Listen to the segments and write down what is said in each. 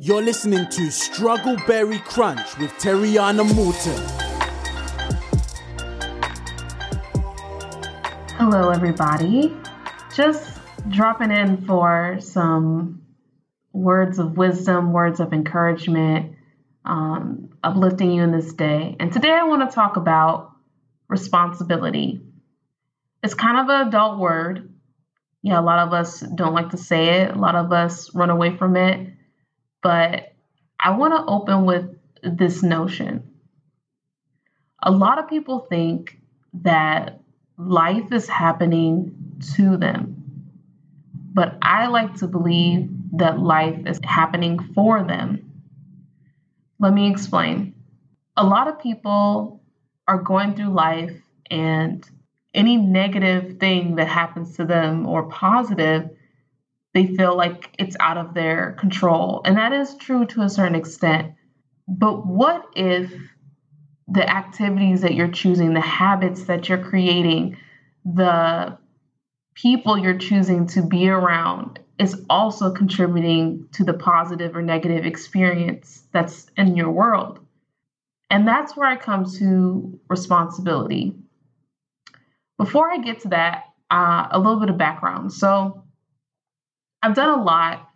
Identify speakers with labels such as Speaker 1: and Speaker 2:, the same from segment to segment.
Speaker 1: You're listening to Struggleberry Crunch with Terriana Morton.
Speaker 2: Hello, everybody. Just dropping in for some words of wisdom, words of encouragement, um, uplifting you in this day. And today I want to talk about responsibility. It's kind of an adult word. Yeah, a lot of us don't like to say it, a lot of us run away from it. But I want to open with this notion. A lot of people think that life is happening to them. But I like to believe that life is happening for them. Let me explain. A lot of people are going through life, and any negative thing that happens to them or positive, they feel like it's out of their control. And that is true to a certain extent. But what if the activities that you're choosing, the habits that you're creating, the people you're choosing to be around is also contributing to the positive or negative experience that's in your world. And that's where I come to responsibility. Before I get to that, uh, a little bit of background. So, I've done a lot,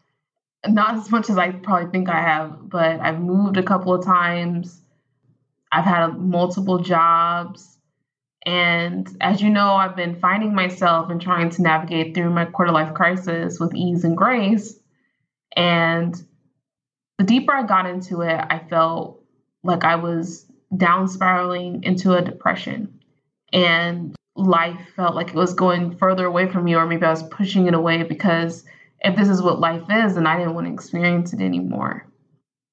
Speaker 2: not as much as I probably think I have, but I've moved a couple of times. I've had multiple jobs. And as you know, I've been finding myself and trying to navigate through my quarter life crisis with ease and grace. And the deeper I got into it, I felt like I was down spiraling into a depression. And life felt like it was going further away from me, or maybe I was pushing it away because if this is what life is, and I didn't want to experience it anymore.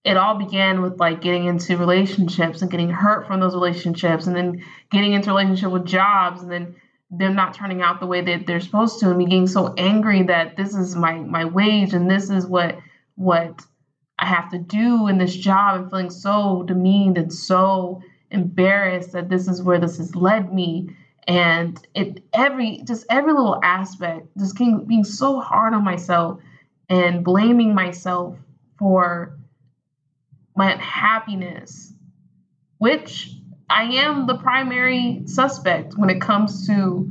Speaker 2: It all began with like getting into relationships and getting hurt from those relationships, and then getting into relationship with jobs, and then them not turning out the way that they're supposed to, and me getting so angry that this is my my wage and this is what what I have to do in this job, and feeling so demeaned and so embarrassed that this is where this has led me and it every just every little aspect just being, being so hard on myself and blaming myself for my unhappiness which i am the primary suspect when it comes to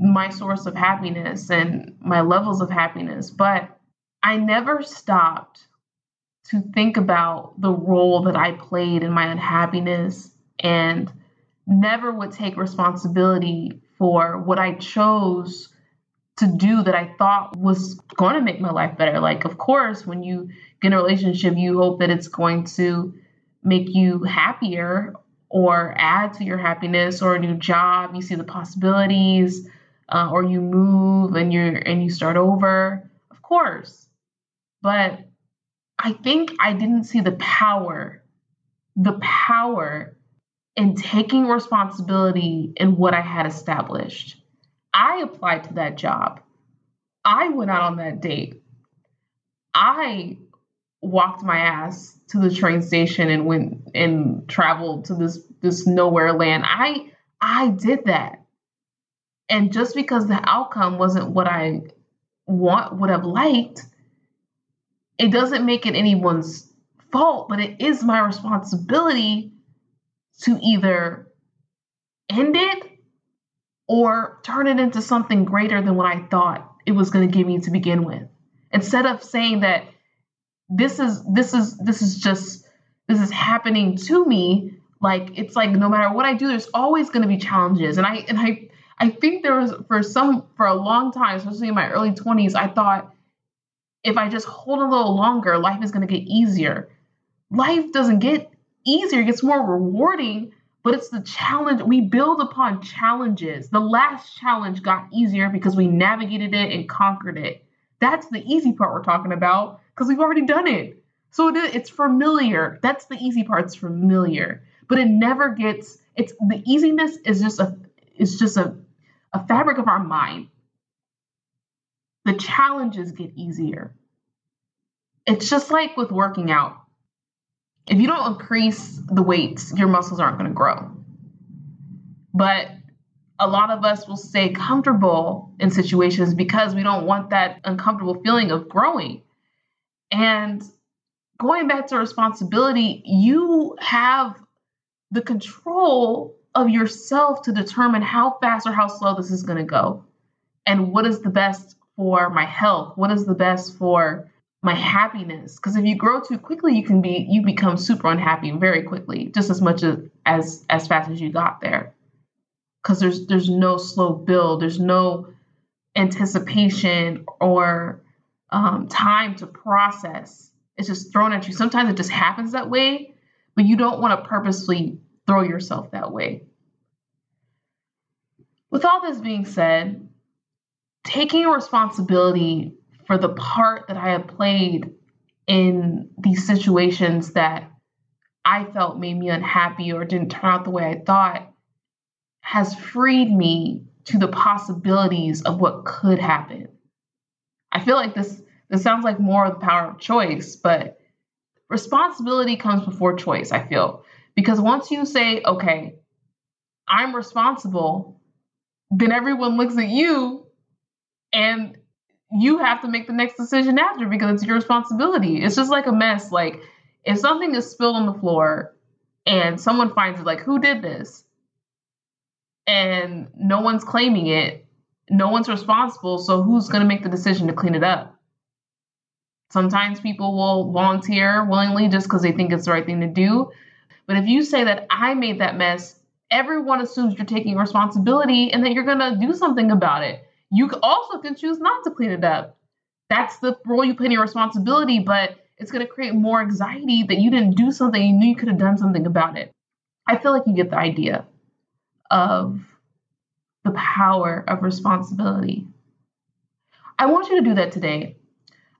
Speaker 2: my source of happiness and my levels of happiness. But i never stopped to think about the role that i played in my unhappiness and never would take responsibility for what I chose to do that I thought was going to make my life better. Like, of course, when you get in a relationship, you hope that it's going to make you happier or add to your happiness or a new job. You see the possibilities, uh, or you move and you're and you start over. Of course, but I think I didn't see the power, the power and taking responsibility in what I had established. I applied to that job. I went out on that date. I walked my ass to the train station and went and traveled to this this nowhere land. I I did that. And just because the outcome wasn't what I want would have liked, it doesn't make it anyone's fault, but it is my responsibility to either end it or turn it into something greater than what I thought it was going to give me to begin with. Instead of saying that this is this is this is just this is happening to me, like it's like no matter what I do, there's always going to be challenges. And I and I I think there was for some for a long time, especially in my early 20s, I thought if I just hold a little longer, life is going to get easier. Life doesn't get easier, it gets more rewarding, but it's the challenge. We build upon challenges. The last challenge got easier because we navigated it and conquered it. That's the easy part we're talking about because we've already done it. So it, it's familiar. That's the easy part. It's familiar, but it never gets. It's the easiness is just a. It's just a, a fabric of our mind. The challenges get easier. It's just like with working out if you don't increase the weights, your muscles aren't going to grow. But a lot of us will stay comfortable in situations because we don't want that uncomfortable feeling of growing. And going back to responsibility, you have the control of yourself to determine how fast or how slow this is going to go and what is the best for my health what is the best for my happiness. Because if you grow too quickly you can be you become super unhappy very quickly just as much as as, as fast as you got there. Because there's there's no slow build there's no anticipation or um, time to process. It's just thrown at you. Sometimes it just happens that way but you don't want to purposely throw yourself that way. With all this being said taking responsibility for the part that I had played in these situations that I felt made me unhappy or didn't turn out the way I thought has freed me to the possibilities of what could happen. I feel like this this sounds like more of the power of choice, but responsibility comes before choice, I feel. Because once you say, okay, I'm responsible, then everyone looks at you and you have to make the next decision after because it's your responsibility. It's just like a mess. Like if something is spilled on the floor and someone finds it, like who did this? And no one's claiming it, no one's responsible. So who's going to make the decision to clean it up? Sometimes people will volunteer willingly just because they think it's the right thing to do. But if you say that I made that mess, everyone assumes you're taking responsibility and that you're going to do something about it. You also can choose not to clean it up. That's the role you play in your responsibility, but it's going to create more anxiety that you didn't do something, you knew you could have done something about it. I feel like you get the idea of the power of responsibility. I want you to do that today.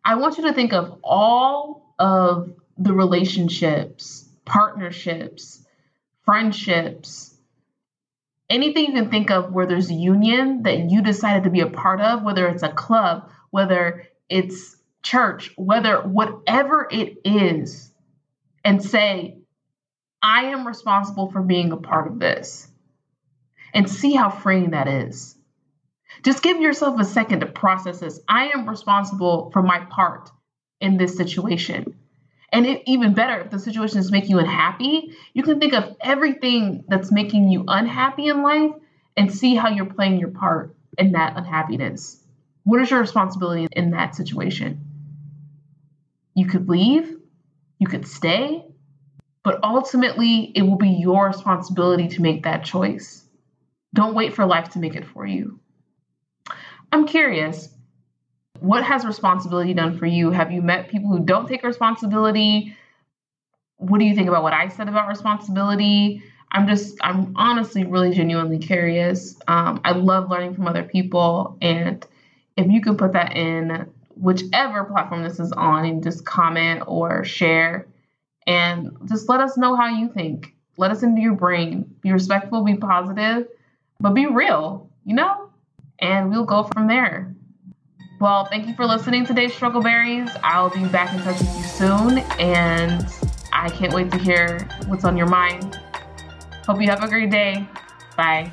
Speaker 2: I want you to think of all of the relationships, partnerships, friendships, anything you can think of where there's union that you decided to be a part of, whether it's a club, whether it's church, whether whatever it is, and say, I am responsible for being a part of this. And see how freeing that is. Just give yourself a second to process this. I am responsible for my part in this situation. And even better, if the situation is making you unhappy, you can think of everything that's making you unhappy in life and see how you're playing your part in that unhappiness. What is your responsibility in that situation? You could leave, you could stay, but ultimately it will be your responsibility to make that choice. Don't wait for life to make it for you. I'm curious, what has responsibility done for you? Have you met people who don't take responsibility? What do you think about what I said about responsibility? I'm just, I'm honestly really genuinely curious. Um, I love learning from other people. And if you can put that in whichever platform this is on and just comment or share and just let us know how you think. Let us into your brain. Be respectful, be positive, but be real, you know? And we'll go from there. Well, thank you for listening today, Struggle Berries. I'll be back in touch with you soon, and I can't wait to hear what's on your mind. Hope you have a great day. Bye.